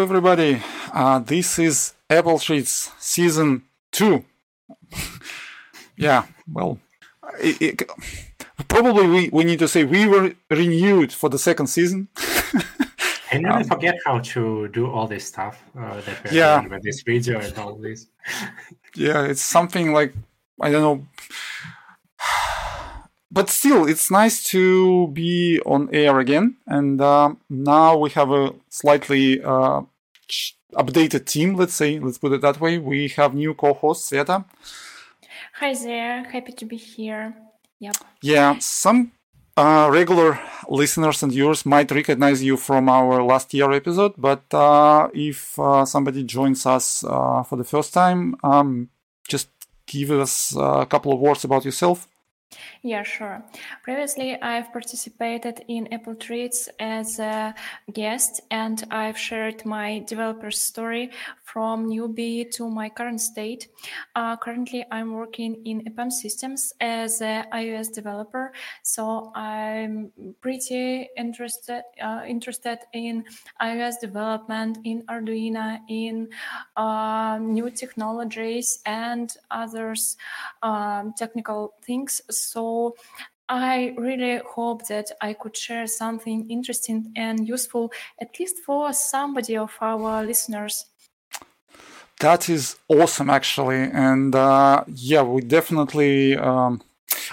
Hello, everybody. Uh, this is Apple Treats Season 2. yeah, well, it, it, probably we, we need to say we were renewed for the second season. I never um, forget how to do all this stuff uh, that we're yeah. doing with this video and all this. yeah, it's something like, I don't know. But still, it's nice to be on air again. And uh, now we have a slightly uh, updated team, let's say, let's put it that way. We have new co-host, Sveta. Hi there, happy to be here. Yep. Yeah, some uh, regular listeners and viewers might recognize you from our last year episode, but uh, if uh, somebody joins us uh, for the first time, um, just give us a couple of words about yourself. Yeah, sure. Previously, I've participated in Apple Treats as a guest, and I've shared my developer story from newbie to my current state. Uh, currently, I'm working in EPAM Systems as an iOS developer, so I'm pretty interested uh, interested in iOS development, in Arduino, in uh, new technologies and others um, technical things. So I really hope that I could share something interesting and useful, at least for somebody of our listeners. That is awesome, actually. And uh, yeah, we definitely. Um,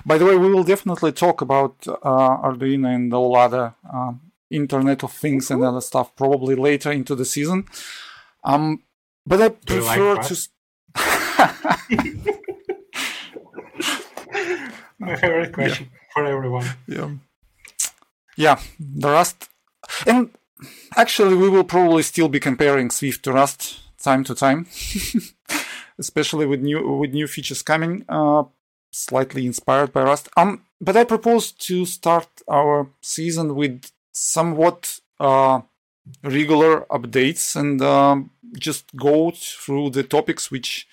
by the way, we will definitely talk about uh, Arduino and all other uh, Internet of Things and other stuff probably later into the season. Um, but I prefer like to. My favorite question yeah. for everyone. Yeah. Yeah, the Rust. And actually, we will probably still be comparing Swift to Rust time to time, especially with new with new features coming, uh, slightly inspired by Rust. Um, but I propose to start our season with somewhat uh, regular updates and um, just go through the topics which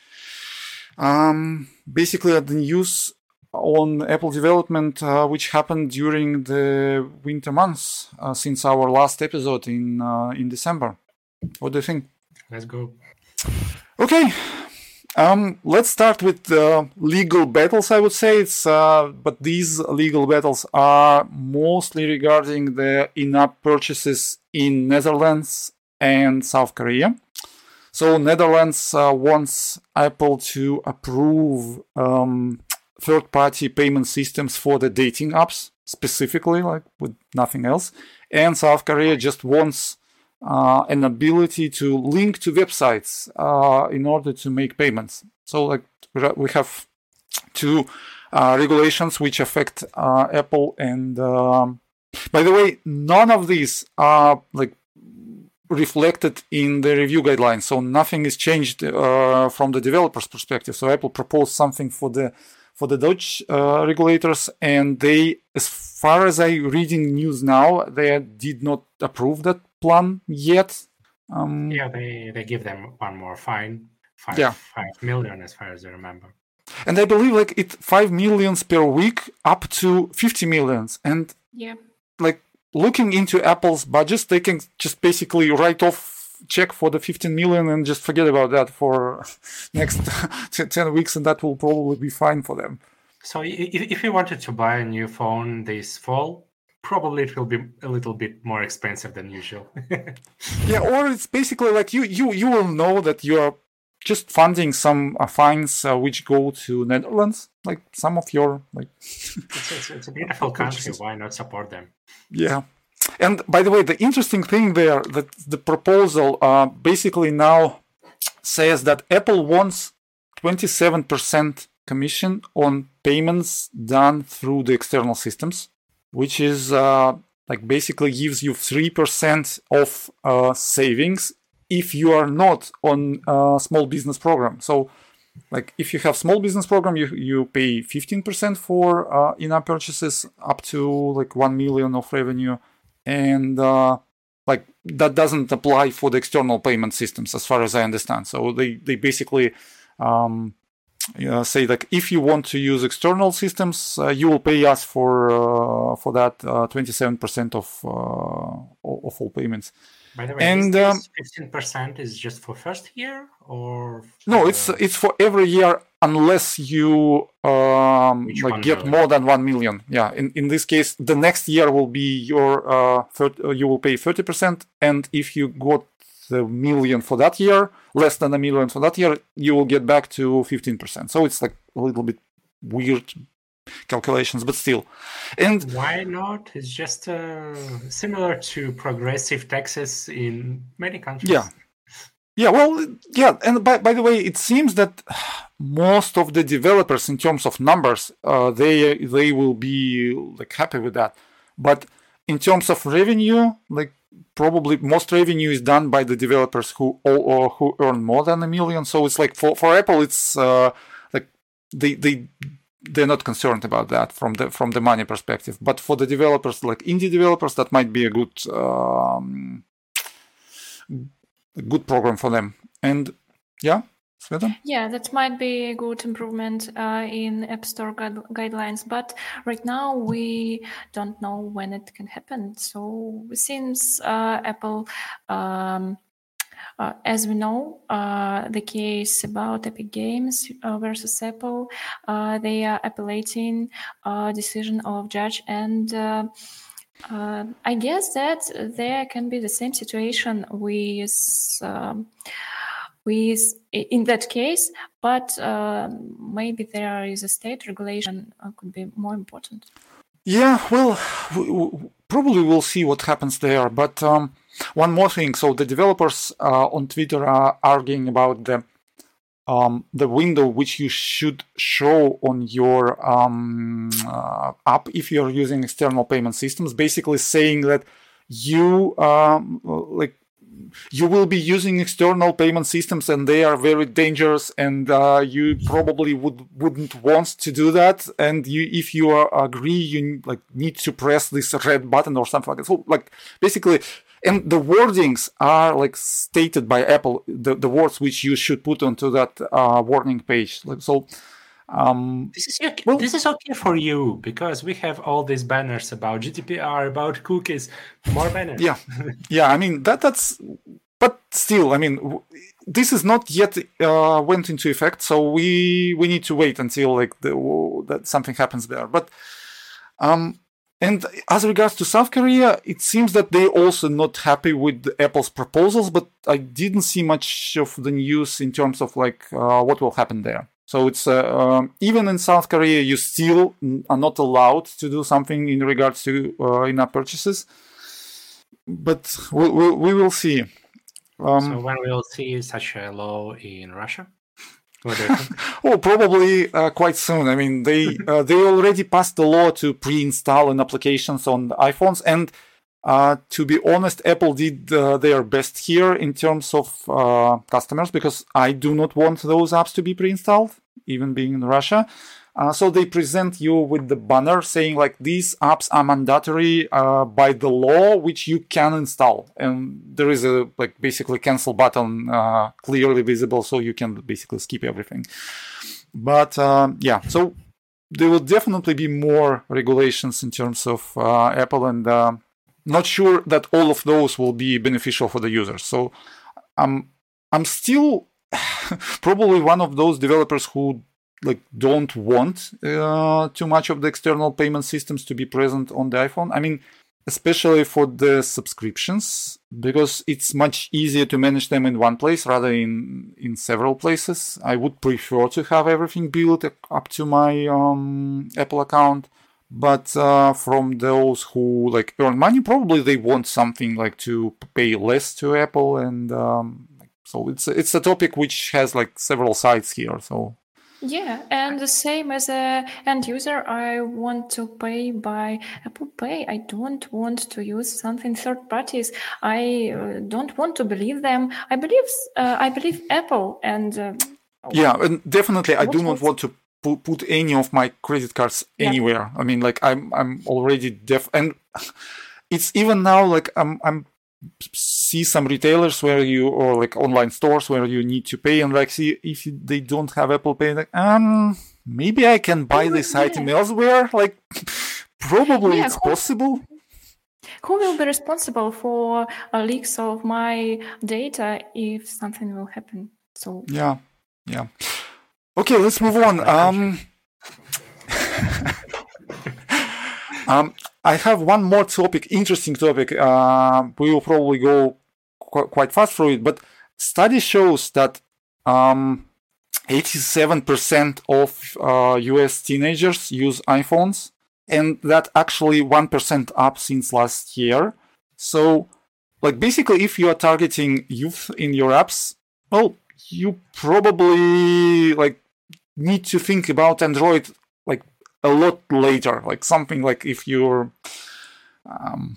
um, basically are the news on Apple development uh, which happened during the winter months uh, since our last episode in uh, in December. What do you think? Let's go. Okay. Um, let's start with uh, legal battles. I would say it's, uh, but these legal battles are mostly regarding the in-app purchases in Netherlands and South Korea. So Netherlands uh, wants Apple to approve um, third-party payment systems for the dating apps specifically, like with nothing else, and South Korea just wants uh, an ability to link to websites uh, in order to make payments. So, like we have two uh, regulations which affect uh, Apple, and um, by the way, none of these are like reflected in the review guidelines. So nothing is changed uh, from the developer's perspective. So Apple proposed something for the for the Dutch uh, regulators, and they, as far as I reading news now, they did not approve that plan yet. Um, yeah, they, they give them one more fine, five, yeah. five million as far as I remember. And I believe like it five millions per week up to fifty millions. And yeah, like looking into Apple's budgets, they can just basically write off check for the 15 million and just forget about that for next 10 weeks and that will probably be fine for them so if, if you wanted to buy a new phone this fall probably it will be a little bit more expensive than usual. yeah, or it's basically like you you you will know that you are just funding some uh, fines uh, which go to Netherlands, like some of your like. it's, it's, it's, a beautiful country. Why not support them? Yeah, and by the way, the interesting thing there that the proposal uh, basically now says that Apple wants twenty seven percent commission on payments done through the external systems which is uh, like basically gives you 3% of uh, savings if you are not on a small business program. So like if you have small business program, you, you pay 15% for uh, in-app purchases up to like 1 million of revenue. And uh, like that doesn't apply for the external payment systems as far as I understand. So they, they basically um, uh, say like if you want to use external systems, uh, you will pay us for uh, for that 27% uh, of uh, of all payments. By the way, And, um, fifteen percent is just for first year or No, it's it's for every year unless you um, like get million? more than one million. Yeah, in, in this case, the next year will be your uh, thir- uh, you will pay thirty percent, and if you got the million for that year, less than a million for that year, you will get back to fifteen percent. So it's like a little bit weird calculations, but still. And Why not? It's just uh, similar to progressive taxes in many countries. Yeah. Yeah, well, yeah, and by, by the way, it seems that most of the developers, in terms of numbers, uh, they they will be like happy with that. But in terms of revenue, like probably most revenue is done by the developers who or, who earn more than a million. So it's like for for Apple, it's uh, like they they they're not concerned about that from the from the money perspective. But for the developers, like indie developers, that might be a good. Um, a good program for them. And yeah, Sveta? Yeah, that might be a good improvement uh, in App Store guide- guidelines, but right now we don't know when it can happen. So since uh, Apple, um, uh, as we know, uh, the case about Epic Games uh, versus Apple, uh, they are appellating uh, decision of judge and. Uh, I guess that there can be the same situation with um, with in that case, but uh, maybe there is a state regulation uh, could be more important. Yeah, well, w- w- probably we'll see what happens there. But um, one more thing. So the developers uh, on Twitter are arguing about the um, the window which you should show on your um, uh, app if you're using external payment systems, basically saying that you um, like you will be using external payment systems and they are very dangerous and uh, you probably would wouldn't want to do that. And you if you are agree you like need to press this red button or something like that. So like basically and the wordings are like stated by apple the, the words which you should put onto that uh, warning page like so um This is okay. Well- this is okay for you because we have all these banners about GDPR, about cookies, more banners. yeah yeah i mean that that's but still i mean w- this is not yet uh, went into effect so we we need to wait until like the that something happens there but um and as regards to south korea it seems that they also not happy with apple's proposals but i didn't see much of the news in terms of like uh, what will happen there. So it's uh, um, even in South Korea, you still are not allowed to do something in regards to uh, in-app purchases. But we, we, we will see. Um, So when we'll see such a law in Russia, what do you think? Oh, probably uh, quite soon. I mean, they uh, they already passed the law to pre-install in applications on iPhones, and uh, to be honest, Apple did uh, their best here in terms of uh, customers because I do not want those apps to be pre-installed, even being in Russia. Uh, so they present you with the banner saying like these apps are mandatory uh, by the law, which you can install, and there is a like basically cancel button uh, clearly visible, so you can basically skip everything. But um, yeah, so there will definitely be more regulations in terms of uh, Apple, and uh, not sure that all of those will be beneficial for the users. So I'm I'm still probably one of those developers who like don't want uh, too much of the external payment systems to be present on the iPhone. I mean, especially for the subscriptions because it's much easier to manage them in one place rather in in several places. I would prefer to have everything built up to my um, Apple account. But uh, from those who like earn money, probably they want something like to pay less to Apple, and um, so it's it's a topic which has like several sides here. So Yeah, and the same as a end user, I want to pay by Apple Pay. I don't want to use something third parties. I uh, don't want to believe them. I believe uh, I believe Apple, and uh, yeah, and definitely I do not want to put, put any of my credit cards Yeah. anywhere. I mean, like I'm I'm already def, and it's even now like I'm I'm see some retailers where you or like online stores where you need to pay and like see if they don't have Apple Pay. Like, um, maybe I can buy this yeah. item elsewhere. Like, probably Yeah, it's of possible. Who will be responsible for leaks of my data if something will happen? So yeah, yeah. Okay, let's move on. Um, um, I have one more topic, interesting topic. Uh, we will probably go qu- quite fast through it, but study shows that um, 87% of uh, US teenagers use iPhones, and that actually 1% up since last year. So, like, basically, if you are targeting youth in your apps, well, you probably like need to think about Android a lot later. Like something like if you're um,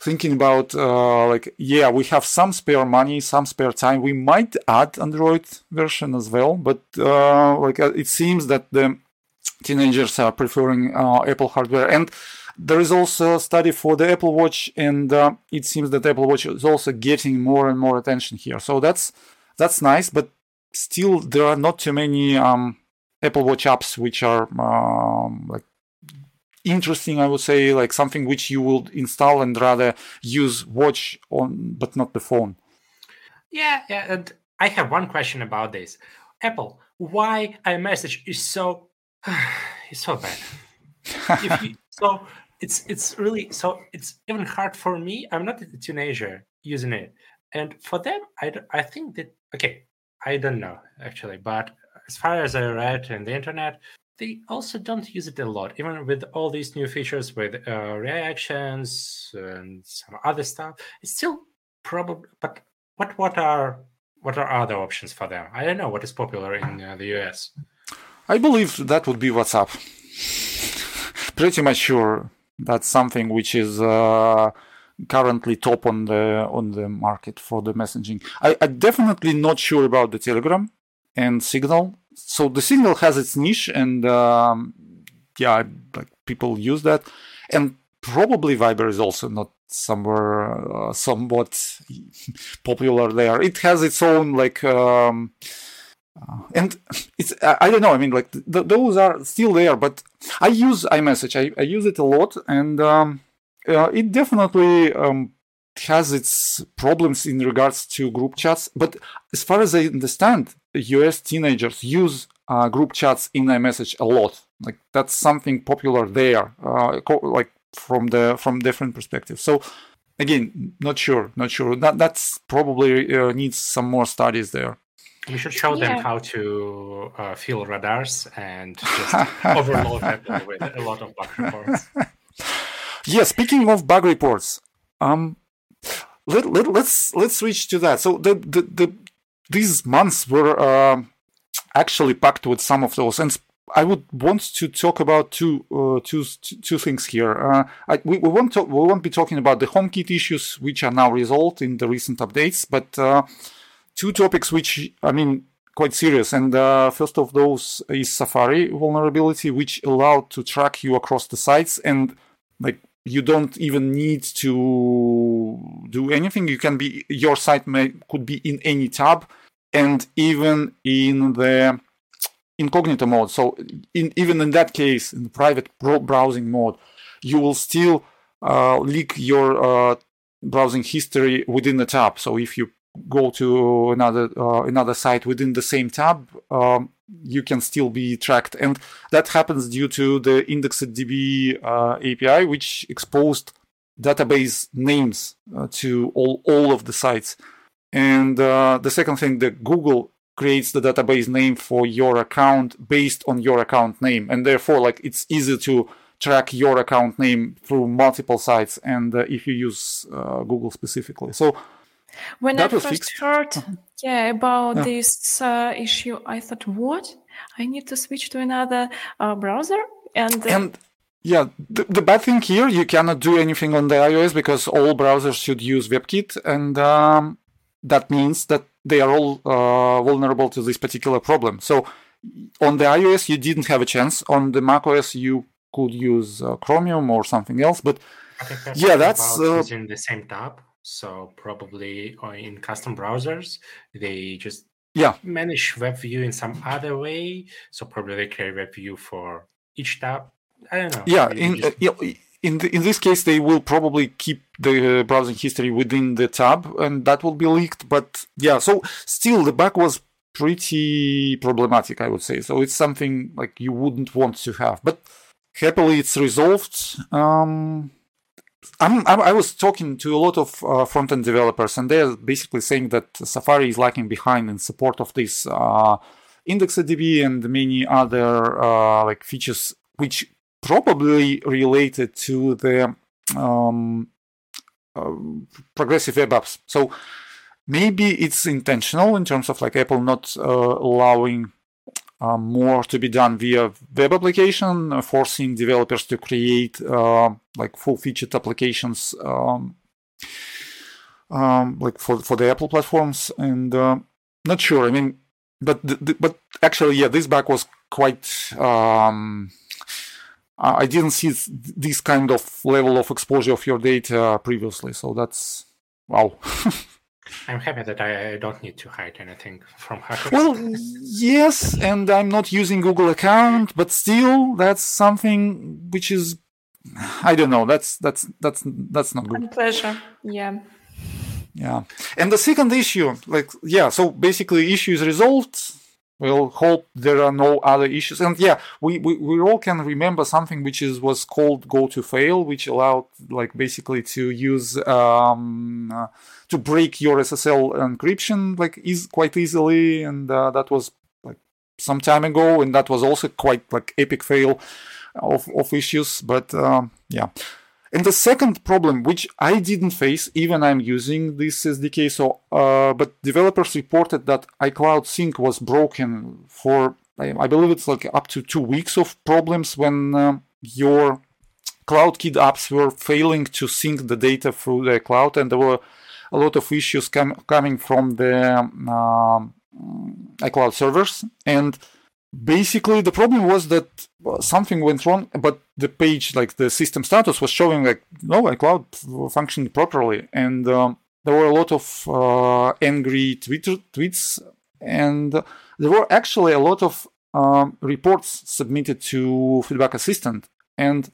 thinking about uh, like yeah, we have some spare money, some spare time, we might add Android version as well. But uh, like uh, it seems that the teenagers are preferring uh, Apple hardware and. There is also a study for the Apple Watch, and uh, it seems that Apple Watch is also getting more and more attention here. So that's that's nice, but still there are not too many um, Apple Watch apps which are um, like interesting. I would say like something which you would install and rather use watch on, but not the phone. Yeah, yeah. And I have one question about this. Apple, why iMessage is so is so bad? you, so it's it's really so it's even hard for me. I'm not a teenager using it, and for them, I I think that okay. I don't know actually, but as far as I read in the internet, they also don't use it a lot, even with all these new features with uh, reactions and some other stuff. It's still probably, but what what are what are other options for them? I don't know what is popular in uh, the US. I believe that would be WhatsApp. Pretty much sure that's something which is uh, currently top on the on the market for the messaging. I, I'm definitely not sure about the Telegram and Signal. So the Signal has its niche, and um, yeah, like people use that, and probably Viber is also not somewhere uh, somewhat popular there. It has its own like. Um, uh, and it's I don't know. I mean, like th- those are still there, but I use iMessage. I, I use it a lot, and um, uh, it definitely um, has its problems in regards to group chats. But as far as I understand, US teenagers use uh, group chats in iMessage a lot. Like that's something popular there, uh, like from the from different perspectives. So again, not sure, not sure. That that's probably uh, needs some more studies there. We should show yeah. them how to uh, fill radars and just overload them with a lot of bug reports. Yeah, speaking of bug reports, um, let, let, let's let's switch to that. So the the, the these months were uh, actually packed with some of those, and I would want to talk about two uh, two, two things here. Uh, I, we, we won't talk, we won't be talking about the HomeKit issues, which are now resolved in the recent updates, but uh, two topics which, I mean, quite serious. And uh, first of those is Safari vulnerability, which allowed to track you across the sites. And like, you don't even need to do anything. You can be, your site may, could be in any tab and even in the incognito mode. So in, even in that case, in the private browsing mode, you will still uh, leak your uh, browsing history within the tab. So if you go to another uh, another site within the same tab, um, you can still be tracked, and that happens due to the IndexedDB uh, API, which exposed database names uh, to all all of the sites. And uh, the second thing, that Google creates the database name for your account based on your account name, and therefore, like it's easy to track your account name through multiple sites, and uh, if you use uh, Google specifically, so when that I first fixed. heard, uh-huh. yeah, about yeah. this uh, issue, I thought, what? I need to switch to another uh, browser, and uh, and yeah, the, the, bad thing here, you cannot do anything on the iOS because all browsers should use WebKit, and um, that means that they are all uh, vulnerable to this particular problem. So on the iOS, you didn't have a chance. On the macOS, you could use uh, Chromium or something else, but yeah, that's uh, using the same tab. So probably uh, in custom browsers, they just yeah manage WebView in some other way. So probably they create WebView for each tab. I don't know. Yeah, in, just... uh, in the, in this case, they will probably keep the browsing history within the tab, and that will be leaked. But yeah, so still the bug was pretty problematic, I would say. So it's something like you wouldn't want to have, but happily it's resolved. Um, I'm, i was talking to a lot of uh, front-end developers, and they're basically saying that Safari is lagging behind in support of this uh, IndexedDB and many other uh, like features, which probably related to the um, uh, progressive web apps. So maybe it's intentional in terms of like Apple not uh, allowing uh, more to be done via web application, uh, forcing developers to create uh, like full-featured applications, um, um, like for for the Apple platforms. And uh, not sure. I mean, but the, the, but actually, yeah, this bug was quite. Um, I didn't see this kind of level of exposure of your data previously, so that's wow. I'm happy that I don't need to hide anything from hackers. Well, yes, and I'm not using Google account, but still, that's something which is, I don't know. That's that's that's that's not good. pleasure. Yeah. Yeah, and the second issue, like, yeah, so basically, issue is resolved We'll hope there are no other issues. And yeah, we, we, we all can remember something which is was called goto fail, which allowed like basically to use um, uh, to break your SSL encryption like is quite easily, and uh, that was like some time ago, and that was also quite like epic fail of of issues. But um, yeah, and the second problem, which I didn't face, even I'm using this SDK, so uh, but developers reported that iCloud Sync was broken for I, believe it's like up to two weeks of problems when uh, your CloudKit apps were failing to sync the data through the cloud, and there were a lot of issues com- coming from the um, iCloud servers. And basically the problem was that something went wrong but the page like the system status was showing like no iCloud functioned properly. And um, there were a lot of uh, angry Twitter tweets. And there were actually a lot of um, reports submitted to feedback assistant. And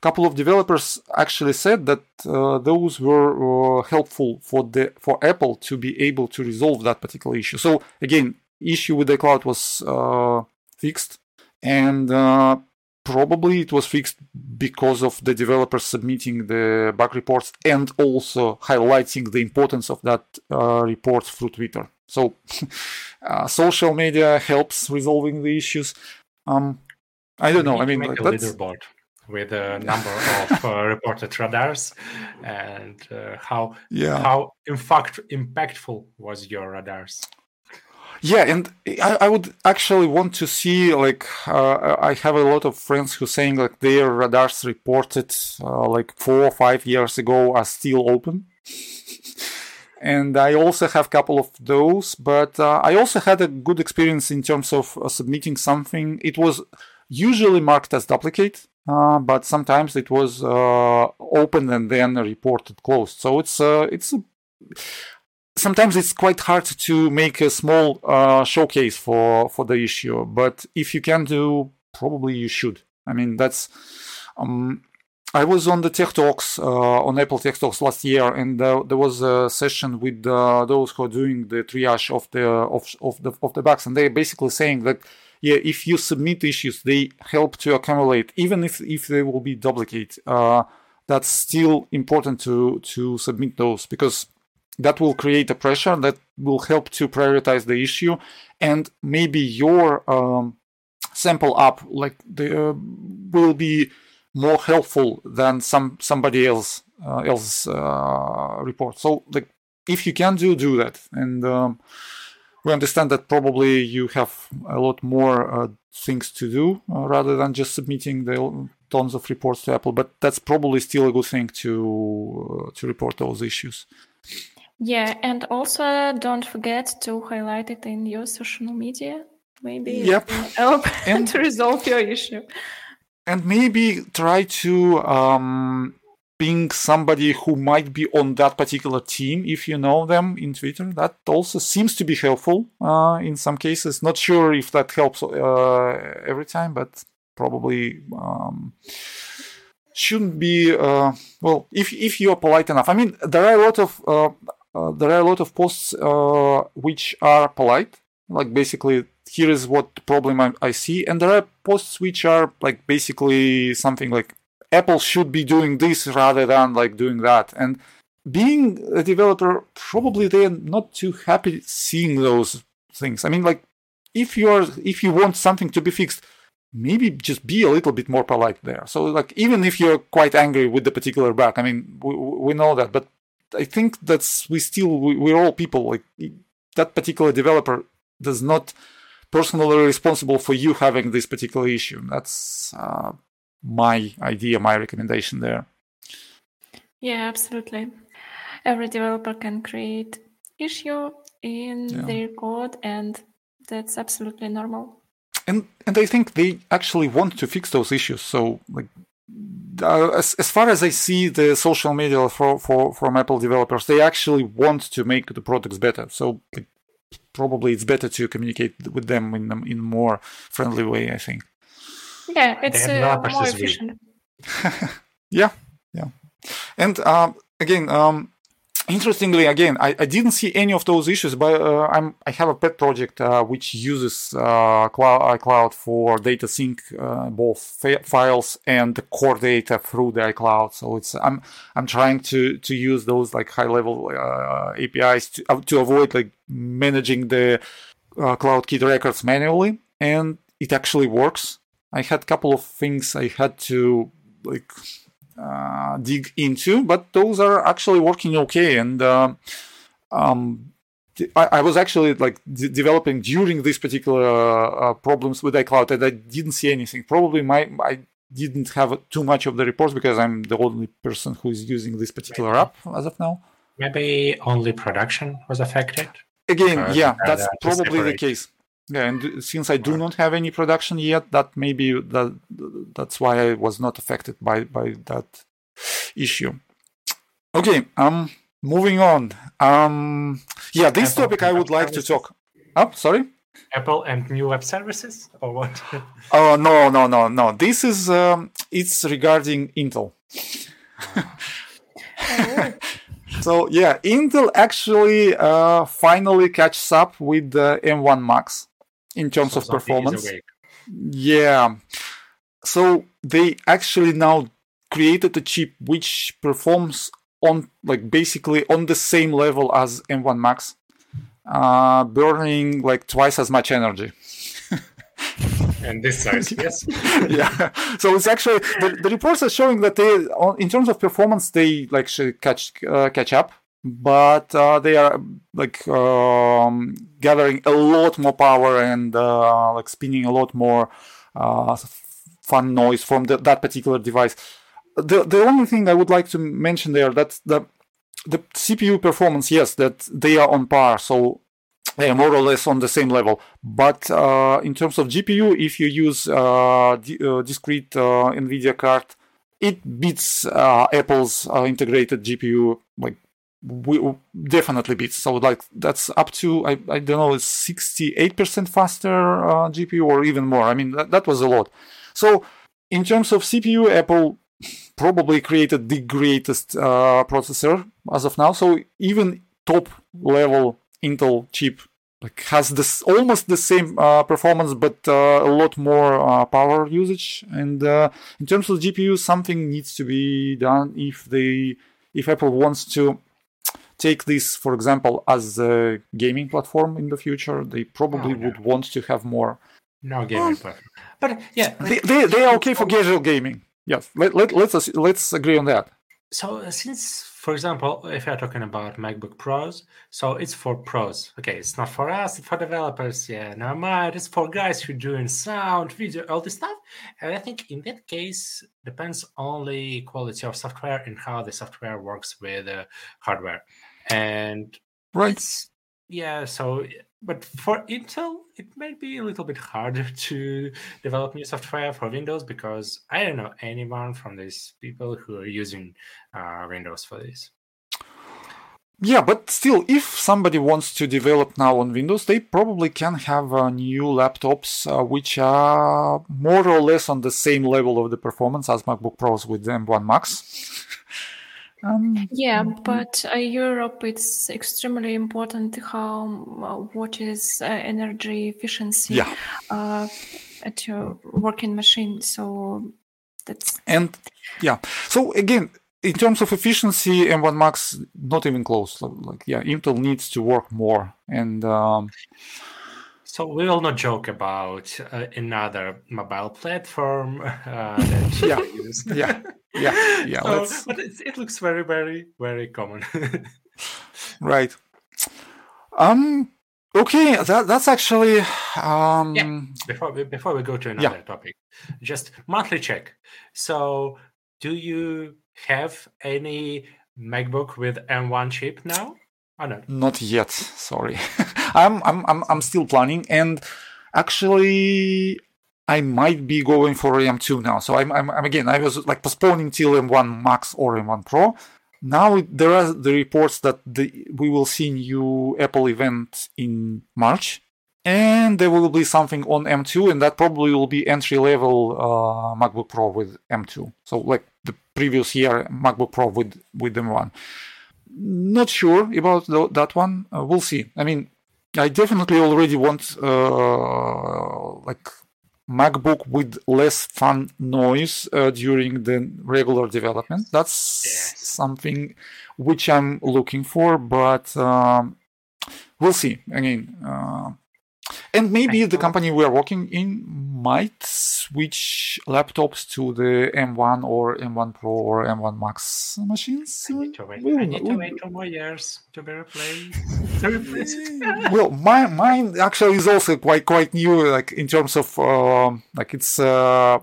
couple of developers actually said that uh, those were uh, helpful for the for apple to be able to resolve that particular issue so again issue with the cloud was uh, fixed, and uh, probably it was fixed because of the developers submitting the bug reports and also highlighting the importance of that uh, report through Twitter. So, uh, social media helps resolving the issues. Um, I don't know. I mean, like, a leaderboard with a number of uh, reported radars and uh, how yeah. how in fact impactful was your radars? Yeah and I, I, would actually want to see like uh, i have a lot of friends who saying like their radars reported uh, like four or five years ago are still open. And i also have a couple of those but uh, i also had a good experience in terms of uh, submitting something. It was usually marked as duplicate uh, but sometimes it was uh, open and then reported closed. So it's it's sometimes it's quite hard to make a small uh, showcase for for the issue. But if you can do probably you should. I mean that's um, i was on the tech talks uh, on apple tech talks last year and uh, there was a session with uh, those who are doing the triage of the of, of the of the bugs. And they're basically saying that yeah if you submit issues they help to accumulate even if if they will be duplicate uh, that's still important to to submit those because that will create a pressure that will help to prioritize the issue. And maybe your um, sample app like the uh, will be more helpful than some somebody else uh, else uh, report. So like if you can do do that. And um, we understand that probably you have a lot more uh, things to do uh, rather than just submitting the tons of reports to apple but that's probably still a good thing to uh, to report those issues yeah, and also don't forget to highlight it in your social media. Maybe yep. help and, to resolve your issue. And maybe try to um, ping somebody who might be on that particular team if you know them in Twitter. That also seems to be helpful uh, in some cases. Not sure if that helps uh, every time, but probably um, shouldn't be uh, well if if you are polite enough. I mean, there are a lot of uh, uh, there are a lot of posts uh, which are polite, like basically here is what problem I, I see, and there are posts which are like basically something like Apple should be doing this rather than like doing that, and being a developer, probably they're not too happy seeing those things. I mean, like if you are if you want something to be fixed, maybe just be a little bit more polite there. So like even if you're quite angry with the particular bug, I mean we, we know that, but I think that's we still we, we're all people. Like that particular developer does not personally responsible for you having this particular issue. That's uh, my idea, my recommendation there. Yeah, absolutely. Every developer can create issue in yeah. their code, and that's absolutely normal. And and I think they actually want to fix those issues. So like uh, as, as far as I see the social media for, for from Apple developers, they actually want to make the products better. So like, probably it's better to communicate with them in a, in more friendly way. I think. Yeah, it's uh, more efficient. yeah, yeah, and um, again, um, interestingly, again, I, I, didn't see any of those issues, but uh, I'm I have a pet project uh, which uses uh, cloud, iCloud for data sync uh, both fa- files and the core data through the iCloud. So it's I'm I'm trying to to use those like high level uh, APIs to uh, to avoid like managing the CloudKit records manually, and it actually works. I had a couple of things I had to like uh, dig into, but those are actually working okay. And uh, um, I, I, was actually like d- developing during these particular uh, problems with iCloud, and I didn't see anything. Probably my I didn't have too much of the reports because I'm the only person who is using this particular Maybe. app as of now. Maybe only production was affected. Again, yeah, that's probably the case. Yeah, and since I do not have any production yet, that maybe that that's why I was not affected by by that issue. Okay, um, moving on. Um, yeah, this Apple topic I would like services. to talk. Up, oh, sorry. Apple and new web services, or what? oh no, no, no, no. This is um, it's regarding Intel. oh. so yeah, Intel actually uh, finally catches up with the M1 Max in terms so of performance. Yeah. So they actually now created a chip which performs on like basically on the same level as M1 Max, uh, burning like twice as much energy. and this size, yes. yeah. So it's actually the, the, reports are showing that they, in terms of performance, they like catch uh, catch up but uh, they are like um, gathering a lot more power and uh, like spinning a lot more uh, fun noise from the, that particular device. The the only thing I would like to mention there that the the CPU performance, yes, that they are on par, so they are more or less on the same level. But uh, in terms of GPU, if you use uh, d- uh, discrete NVIDIA card, it beats Apple's integrated GPU like we definitely beats. So like that's up to I, I don't know, it's 68% faster uh, GPU or even more. I mean that, that was a lot. So in terms of CPU, Apple probably created the greatest uh, processor as of now. So even top level Intel chip like has this almost the same uh, performance but uh, a lot more uh, power usage. And uh, in terms of GPU, something needs to be done if they if Apple wants to take this, for example, as a gaming platform in the future, they probably oh, no. would want to have more. No gaming platform, but yeah, they, they, they are okay for casual gaming. Yes, let, let, let's let's agree on that. So uh, since, for example, if you're talking about MacBook Pros, so it's for pros. Okay, it's not for us, it's for developers. Yeah, never mind. It's for guys who doing sound, video, all this stuff. And I think in that case, depends only quality of software and how the software works with uh, hardware and right yeah so but for intel it might be a little bit harder to develop new software for windows because i don't know anyone from these people who are using uh, windows for this yeah, but still, if somebody wants to develop now on Windows, they probably can have uh, new laptops uh, which are more or less on the same level of the performance as MacBook Pros with the M1 Max. Um, yeah, but uh, Europe, it's extremely important how uh, what is uh, energy efficiency yeah. Uh, at your working machine. So that's and yeah. So again, in terms of efficiency, M1 Max not even close. Like yeah, Intel needs to work more, and um, so we will not joke about uh, another mobile platform. Uh, yeah. yeah, yeah, yeah, so, but it, it looks very, very, very common. right. Um. Okay, that, that's actually. Um, yeah. Before we, before we go to another Yeah. topic, just monthly check. So, do you have any MacBook with M1 chip now? Or not? Not yet. Sorry, I'm I'm I'm I'm still planning, and actually, I might be going for M2 now. So I'm I'm, I'm again. I was like postponing till M1 Max or M1 Pro. Now there are the reports that the we will see new Apple event in March, and there will be something on M2, and that probably will be entry level uh, MacBook Pro with M2. So like the previous year MacBook Pro with with M1 not sure about tho- that one. Uh, we'll see. I mean, I definitely already want uh, like MacBook with less fan noise uh, during the regular development. That's something which I'm looking for, but um, we'll see. Again, uh, and maybe the company we are working in might switch laptops to the M1 or M1 Pro or M1 Max machines. I need to wait. We'll- I need to wait two more years to be replaced. to replace it. well, my, mine actually is also quite quite new, like in terms of um like it's uh,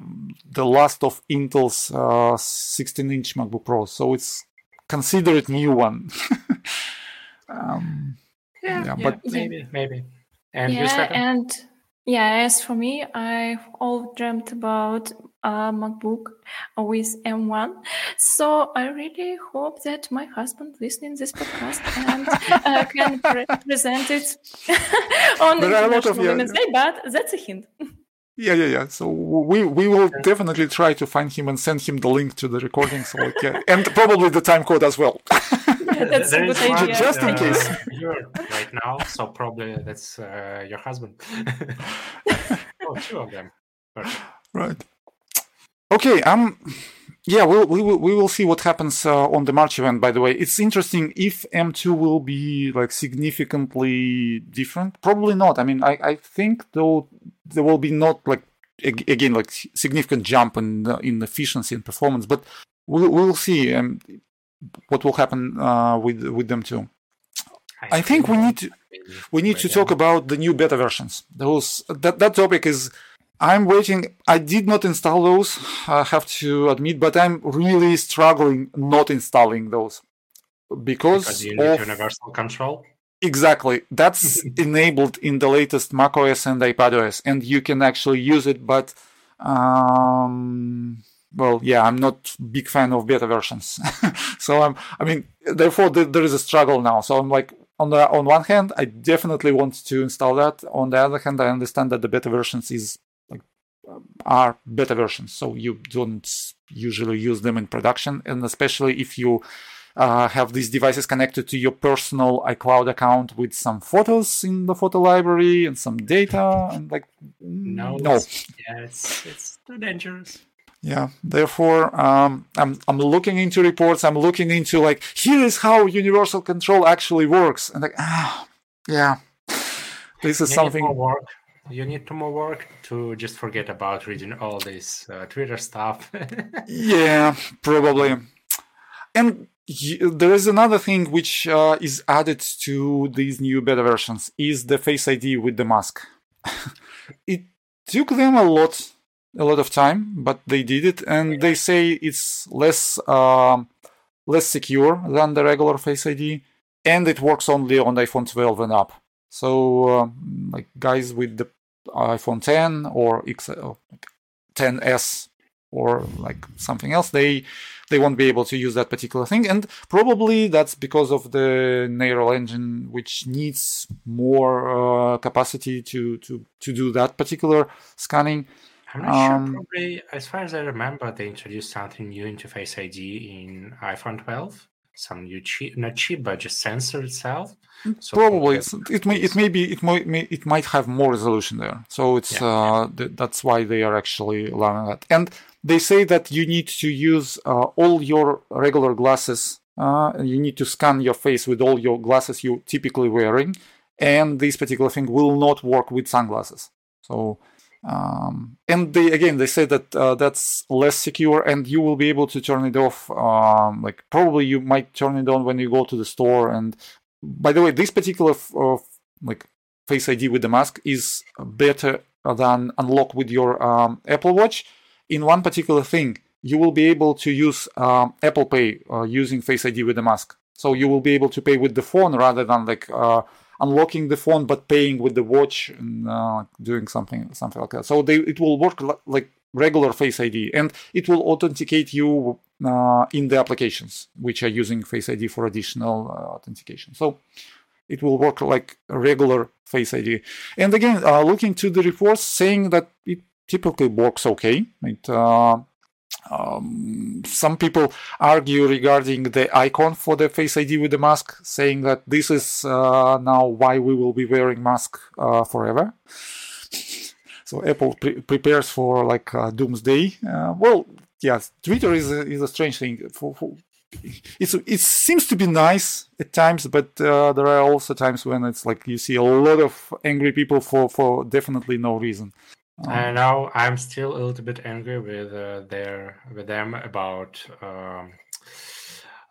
the last of Intel's uh, 16-inch MacBook Pro, so it's considered new one. um, yeah, Yeah, yeah, but- maybe, maybe. And yeah, and yeah, as for me, I've all dreamt about a MacBook with M1. So I really hope that my husband listening this podcast and uh, can pre- present it on There are a lot of- International Women's Day. But that's a hint. Yeah, yeah, yeah. So we we will definitely try to find him and send him the link to the recording. So like, yeah, and probably the time code as well. That's a good is one, idea. Just in uh, case. viewer right now, so probably that's uh, your husband. oh, two of them. Perfect. Right. Okay. Um. Yeah. We'll, we will. We will see what happens uh, on the March event. By the way, it's interesting if M2 will be like significantly different. Probably not. I mean, I I think though there will be not like again like significant jump in in efficiency and performance, but we'll we'll see um, what will happen uh, with with M2. I think we need to we need to talk about the new beta versions. Those that that topic is. I'm waiting. I did not install those. I have to admit, but I'm really struggling not installing those because, because you need of universal control. Exactly that's enabled in the latest macOS and iPadOS, and you can actually use it. But um, well, yeah, I'm not big fan of beta versions, so I'm. I mean, therefore, th- there is a struggle now. So I'm like, on the on one hand, I definitely want to install that. On the other hand, I understand that the beta versions is like are beta versions, so you don't usually use them in production, and especially if you uh, have these devices connected to your personal iCloud account with some photos in the photo library and some data, and like No, no, it's- yeah, it's it's too dangerous. yeah. Therefore, um, I'm I'm looking into reports. I'm looking into like here is how universal control actually works, and like ah, yeah, this is You something. Need more work. You need to more work to just forget about reading all this uh, Twitter stuff. Yeah, probably. And there is another thing which uh, is added to these new beta versions is the Face ID with the mask. it took them a lot, a lot of time, but they did it, and they say it's less, um, less secure than the regular Face ID, and it works only on iPhone 12 and up. So, um, like guys with the iPhone 10 or X, uh, 10s or like something else, they they won't be able to use that particular thing. And probably that's because of the neural engine, which needs more uh, capacity to, to, to do that particular scanning. I'm not um, sure. Probably, as far as I remember, they introduced something new into Face ID in iPhone 12. Some new chip, not chip, but just sensor itself. So probably it may it may be it might it might have more resolution there. So it's yeah, uh, yeah. Th- that's why they are actually allowing that. And they say that you need to use uh, all your regular glasses. Uh, you need to scan your face with all your glasses you typically wearing, and this particular thing will not work with sunglasses. So, um, and they again they say that uh, that's less secure, and you will be able to turn it off. Um, like probably you might turn it on when you go to the store. And by the way, this particular f- uh, like Face ID with the mask is better than unlock with your um, Apple Watch in one particular thing, you will be able to use um, Apple Pay uh, using Face ID with the mask. So you will be able to pay with the phone rather than like uh, unlocking the phone but paying with the watch and uh, doing something something like that. So they, it will work like regular Face ID and it will authenticate you uh, in the applications which are using Face ID for additional uh, authentication. So it will work like a regular Face ID. And again, uh, looking to the reports saying that it typically works okay. It, uh, um, some people argue regarding the icon for the Face ID with the mask, saying that this is uh, now why we will be wearing mask uh, forever. so Apple pre- prepares for like uh, doomsday. Uh, well, yes, Twitter is a, is a strange thing. For, for, it's it seems to be nice at times, but uh, there are also times when it's like you see a lot of angry people for for definitely no reason. I um, know I'm still a little bit angry with uh, their with them about um,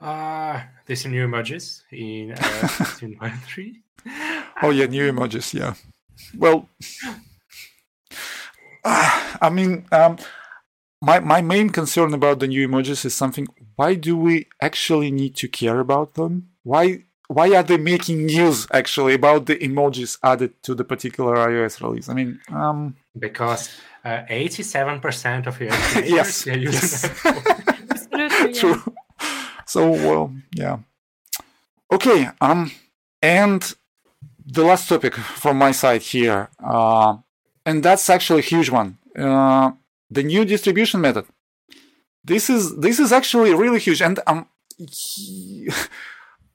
uh, these new emojis in uh, 16.3. oh yeah, new emojis. Yeah. Well, uh, I mean, um, my my main concern about the new emojis is something. Why do we actually need to care about them? Why why are they making news actually about the emojis added to the particular iOS release? I mean, um, because uh, eighty-seven percent of your yes, are using yes. True. So well, yeah. Okay. Um, and the last topic from my side here, uh, and that's actually a huge one. Uh, the new distribution method. This is this is actually really huge, and um,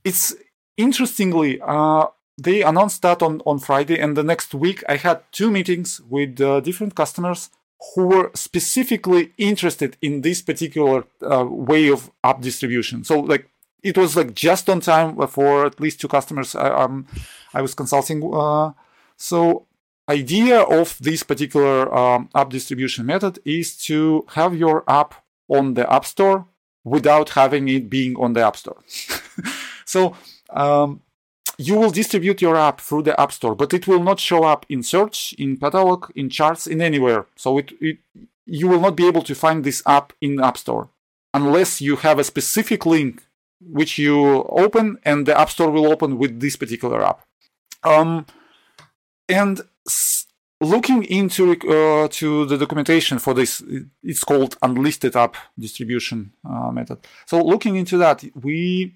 it's interestingly, uh, they announced that on, on Friday, and the next week I had two meetings with uh, different customers who were specifically interested in this particular uh, way of app distribution. So, like, it was like just on time for at least two customers I, um, I was consulting. Uh, so, idea of this particular um, app distribution method is to have your app on the App Store without having it being on the App Store. so um, you will distribute your app through the App Store, but it will not show up in search, in catalog, in charts, in anywhere. So it, it you will not be able to find this app in App Store unless you have a specific link which you open and the App Store will open with this particular app. Um, and looking into uh, to the documentation for this, it's called unlisted app distribution uh, method. So looking into that, we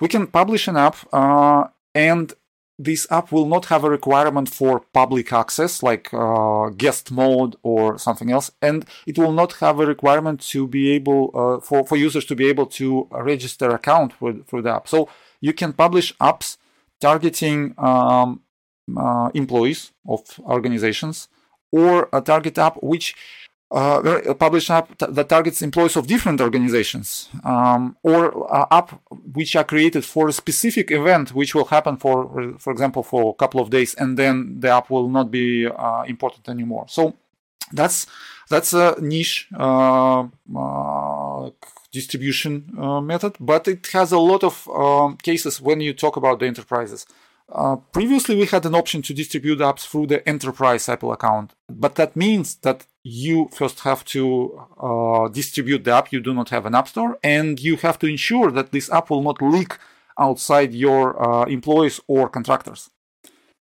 we can publish an app uh, and this app will not have a requirement for public access like uh, guest mode or something else. And it will not have a requirement to be able uh, for, for users to be able to register account for, for the app. So you can publish apps targeting um, uh, employees of organizations or a target app which uh, publish app that targets employees of different organizations um, or uh, app which are created for a specific event which will happen for for example for a couple of days and then the app will not be uh, important anymore. So that's that's a niche uh, uh, distribution uh, method but it has a lot of um, cases when you talk about the enterprises. Uh, previously, we had an option to distribute apps through the enterprise Apple account, but that means that you first have to uh, distribute the app. You do not have an app store, and you have to ensure that this app will not leak outside your uh, employees or contractors.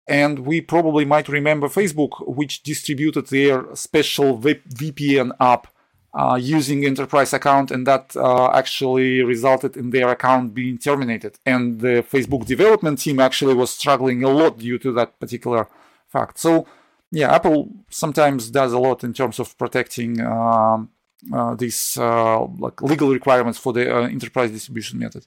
And we probably might remember Facebook, which distributed their special VPN app uh, using enterprise account, and that uh, actually resulted in their account being terminated. And the Facebook development team actually was struggling a lot due to that particular fact. So, yeah, Apple sometimes does a lot in terms of protecting um, uh, these uh, like legal requirements for the uh, enterprise distribution method.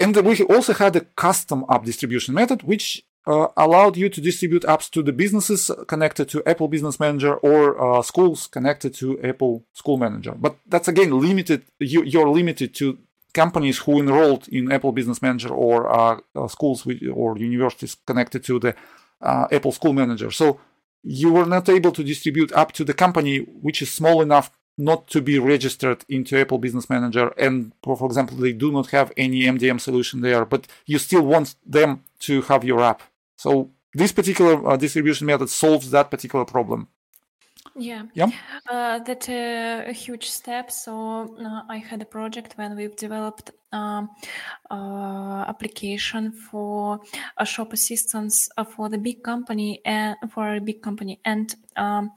And we also had a custom app distribution method, which uh, allowed you to distribute apps to the businesses connected to Apple Business Manager or uh, schools connected to Apple School Manager. But that's again limited. You, you're limited to companies who enrolled in Apple Business Manager or uh, schools or universities connected to the uh, Apple School Manager. So you were not able to distribute up to the company which is small enough not to be registered into Apple Business Manager. And for, example, they do not have any MDM solution there, but you still want them to have your app. So this particular uh, distribution method solves that particular problem. Yeah, yeah, uh, that's a, a, huge step. So uh, I had a project when we've developed um, uh, application for a shop assistance uh, for the big company and for a big company, and um,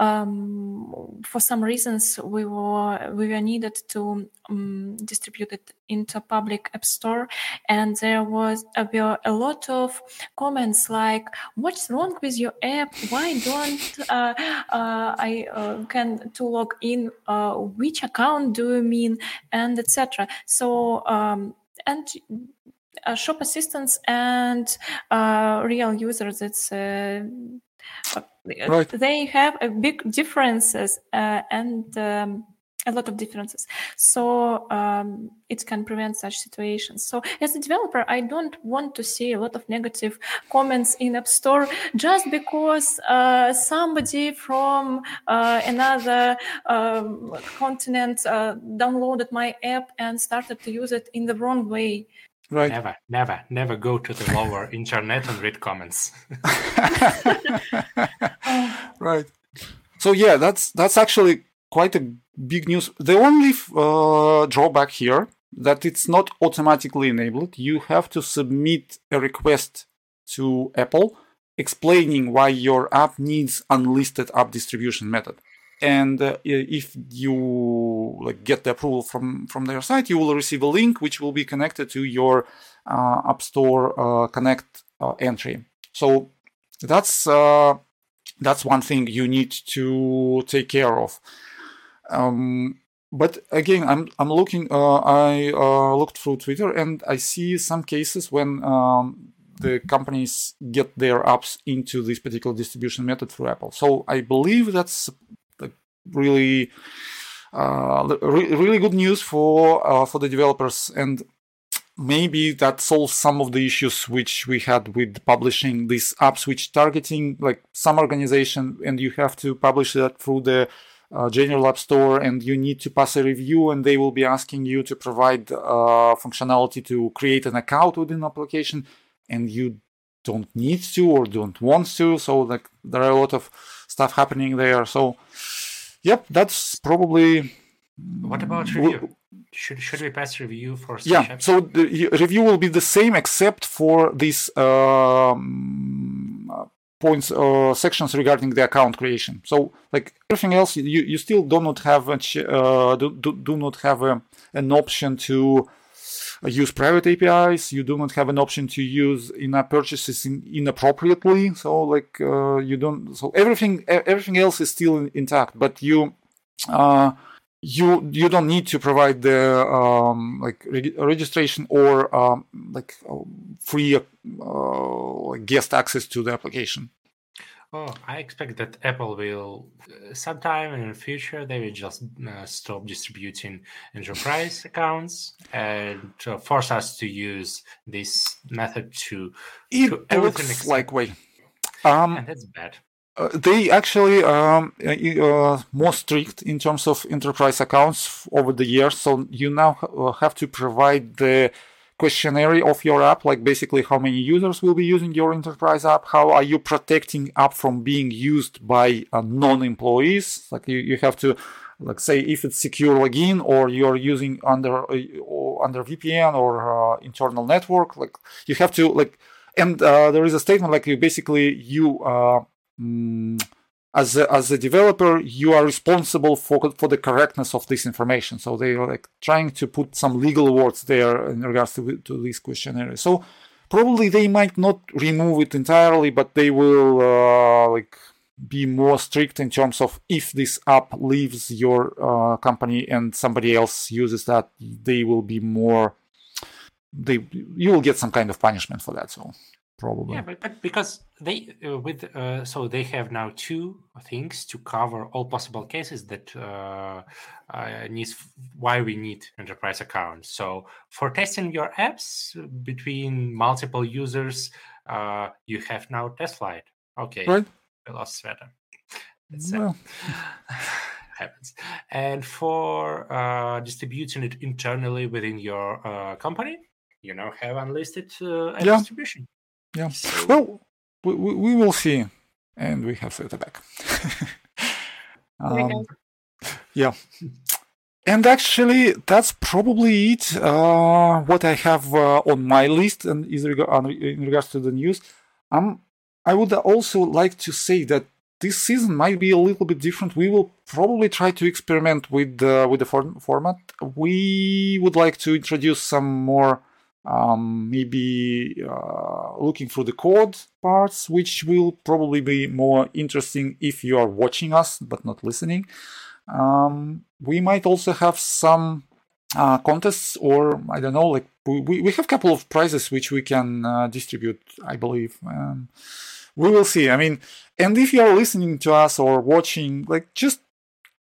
um, for some reasons we were we were needed to um, distribute it into public app store. And there was uh, were a lot of comments like what's wrong with your app? Why don't uh, uh, i uh, can to log in uh, which account do you mean? and etc so um, and uh, shop assistants and real users it's right. they have a big differences uh, and um, a lot of differences so um, it can prevent such situations so as a developer i don't want to see a lot of negative comments in app store just because uh, somebody from uh, another um, continent uh, downloaded my app and started to use it in the wrong way Right. Never, never, never go to the lower internet and read comments. right. So yeah, that's that's actually quite a big news. The only uh, drawback here that it's not automatically enabled. You have to submit a request to Apple explaining why your app needs unlisted app distribution method and uh, if you like get the approval from from their site you will receive a link which will be connected to your uh, app store uh, connect uh, entry so that's uh, that's one thing you need to take care of um, but again i'm i'm looking uh, i uh, looked through twitter and i see some cases when um, the companies get their apps into this particular distribution method through Apple. So I believe that's really uh, re- really good news for uh, for the developers and maybe that solves some of the issues which we had with publishing these apps which targeting like some organization and you have to publish that through the uh, general app store and you need to pass a review and they will be asking you to provide uh, functionality to create an account within application and you don't need to or don't want to so like there are a lot of stuff happening there so Yep, that's probably. What about review? Should should we pass review for? Yeah, so the review will be the same except for this um, points or sections regarding the account creation. So like everything else, you, you still do not have a, uh, do, do, do not have a, an option to use private APIs. You do not have an option to use in-app purchases in, inappropriately. So like uh, you don't. So everything everything else is still intact, but you. Uh, you you don't need to provide the um, like re- registration or um, like uh, free uh, guest access to the application. Oh, I expect that Apple will, uh, sometime in the future, they will just uh, stop distributing enterprise accounts and uh, force us to use this method to. It to looks like way. Um, and that's bad. Uh, they actually um, uh, uh, more strict in terms of enterprise accounts over the years. So you now have to provide the questionnaire of your app, like basically how many users will be using your enterprise app, how are you protecting app from being used by uh, non-employees, like you, you have to like say if it's secure login or you're using under uh, under VPN or uh, internal network, like you have to like, and uh, there is a statement like you basically you mm, as a, as a developer, you are responsible for for the correctness of this information. So they are like trying to put some legal words there in regards to to this questionnaire. So probably they might not remove it entirely, but they will uh, like be more strict in terms of if this app leaves your uh, company and somebody else uses that, they will be more. They you will get some kind of punishment for that. So probably. Yeah, but, but because they uh, with uh, so they have now two things to cover all possible cases that uh, uh, needs why we need enterprise accounts. So for testing your apps between multiple users, uh, you have now TestFlight. Okay, Right. we lost Sveta. That's Well. happens. And for uh, distributing it internally within your uh, company, you now have unlisted uh, Yeah. distribution. Yeah. So- Well, we, we, we will see, and we have Sveta back. Um, yeah. And actually, that's probably it. Uh, what I have uh, on my list, and is reg- in regards to the news, um, I would also like to say that this season might be a little bit different. We will probably try to experiment with uh, with the form- format. We would like to introduce some more um, maybe uh, looking through the code parts, which will probably be more interesting if you are watching us but not listening. Um, we might also have some uh, contests, or I don't know, like we, we have a couple of prizes which we can uh, distribute, I believe. Um, we will see. I mean, and if you are listening to us or watching, like just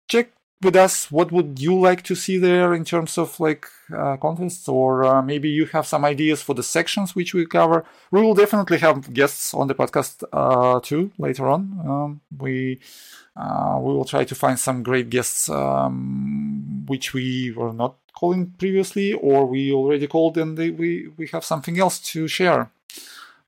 check with us what would you like to see there in terms of like uh, contests? Or uh, maybe you have some ideas for the sections which we cover. We will definitely have guests on the podcast uh, too later on. Um, we uh, we will try to find some great guests um, which we were not calling previously or we already called and they, we we have something else to share.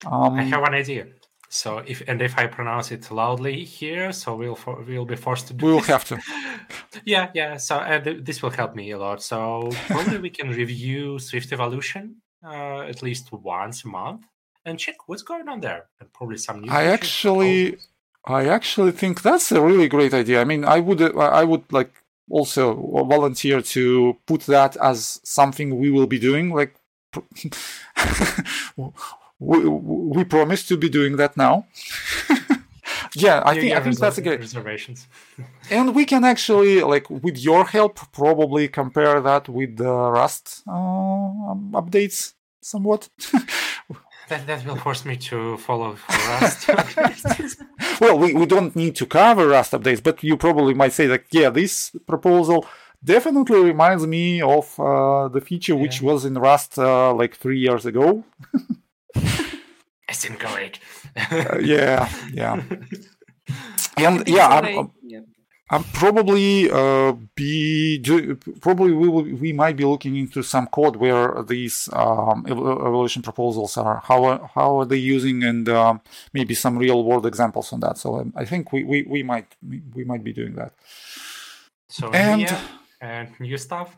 Um, I have an idea. So if and if I pronounce it loudly here, so we'll for, we'll be forced to do. we will have to yeah, yeah. So uh, th- this will help me a lot. So probably we can review Swift Evolution uh, at least once a month and check what's going on there, and probably some new. I actually, I actually think that's a really great idea. I mean, I would, I would like also volunteer to put that as something we will be doing. Like, we, we promise to be doing that now. yeah, I You think I think that's great. reservations. And we can actually, like, with your help, probably compare that with the Rust uh, updates somewhat. That that will force me to follow Rust. well, we, we don't need to cover Rust updates, but you probably might say that, yeah, this proposal definitely reminds me of uh, the feature which was in Rust uh, like three years ago. It's incorrect. Uh, yeah, yeah. And yeah, I'm, I'm- yeah. I'm probably uh, be do, probably we will we might be looking into some code where these um, evolution proposals are how are- how are they using and um, maybe some real world examples on that. So um, I think we, we, we might we might be doing that. So And- yeah, and new stuff.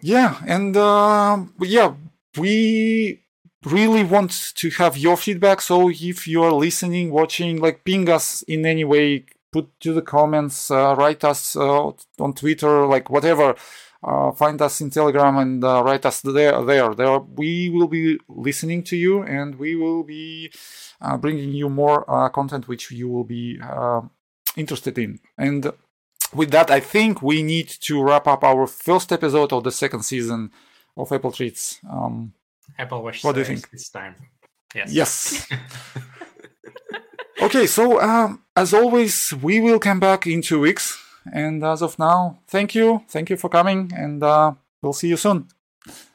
Yeah, and um, yeah, we really want to have your feedback. So if you are listening, watching, like ping us in any way, put to the comments, uh, write us uh, on Twitter, like whatever. Uh, find us in Telegram and uh, write us there. There, there. We will be listening to you, and we will be uh, bringing you more uh, content which you will be interested in. And with that, I think we need to wrap up our first episode of the second season of Apple Treats. Um, Apple Watch. What do you think? It's time. Yes. yes. okay, so um, as always, we will come back in two weeks. And as of now, thank you. Thank you for coming, and uh, we'll see you soon.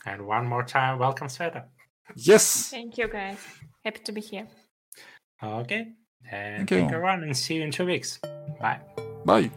And one more time, welcome, Sveta. Yes. Thank you, guys. Happy to be here. Okay. And Thank you. take a run and see you in two weeks. Bye. Bye.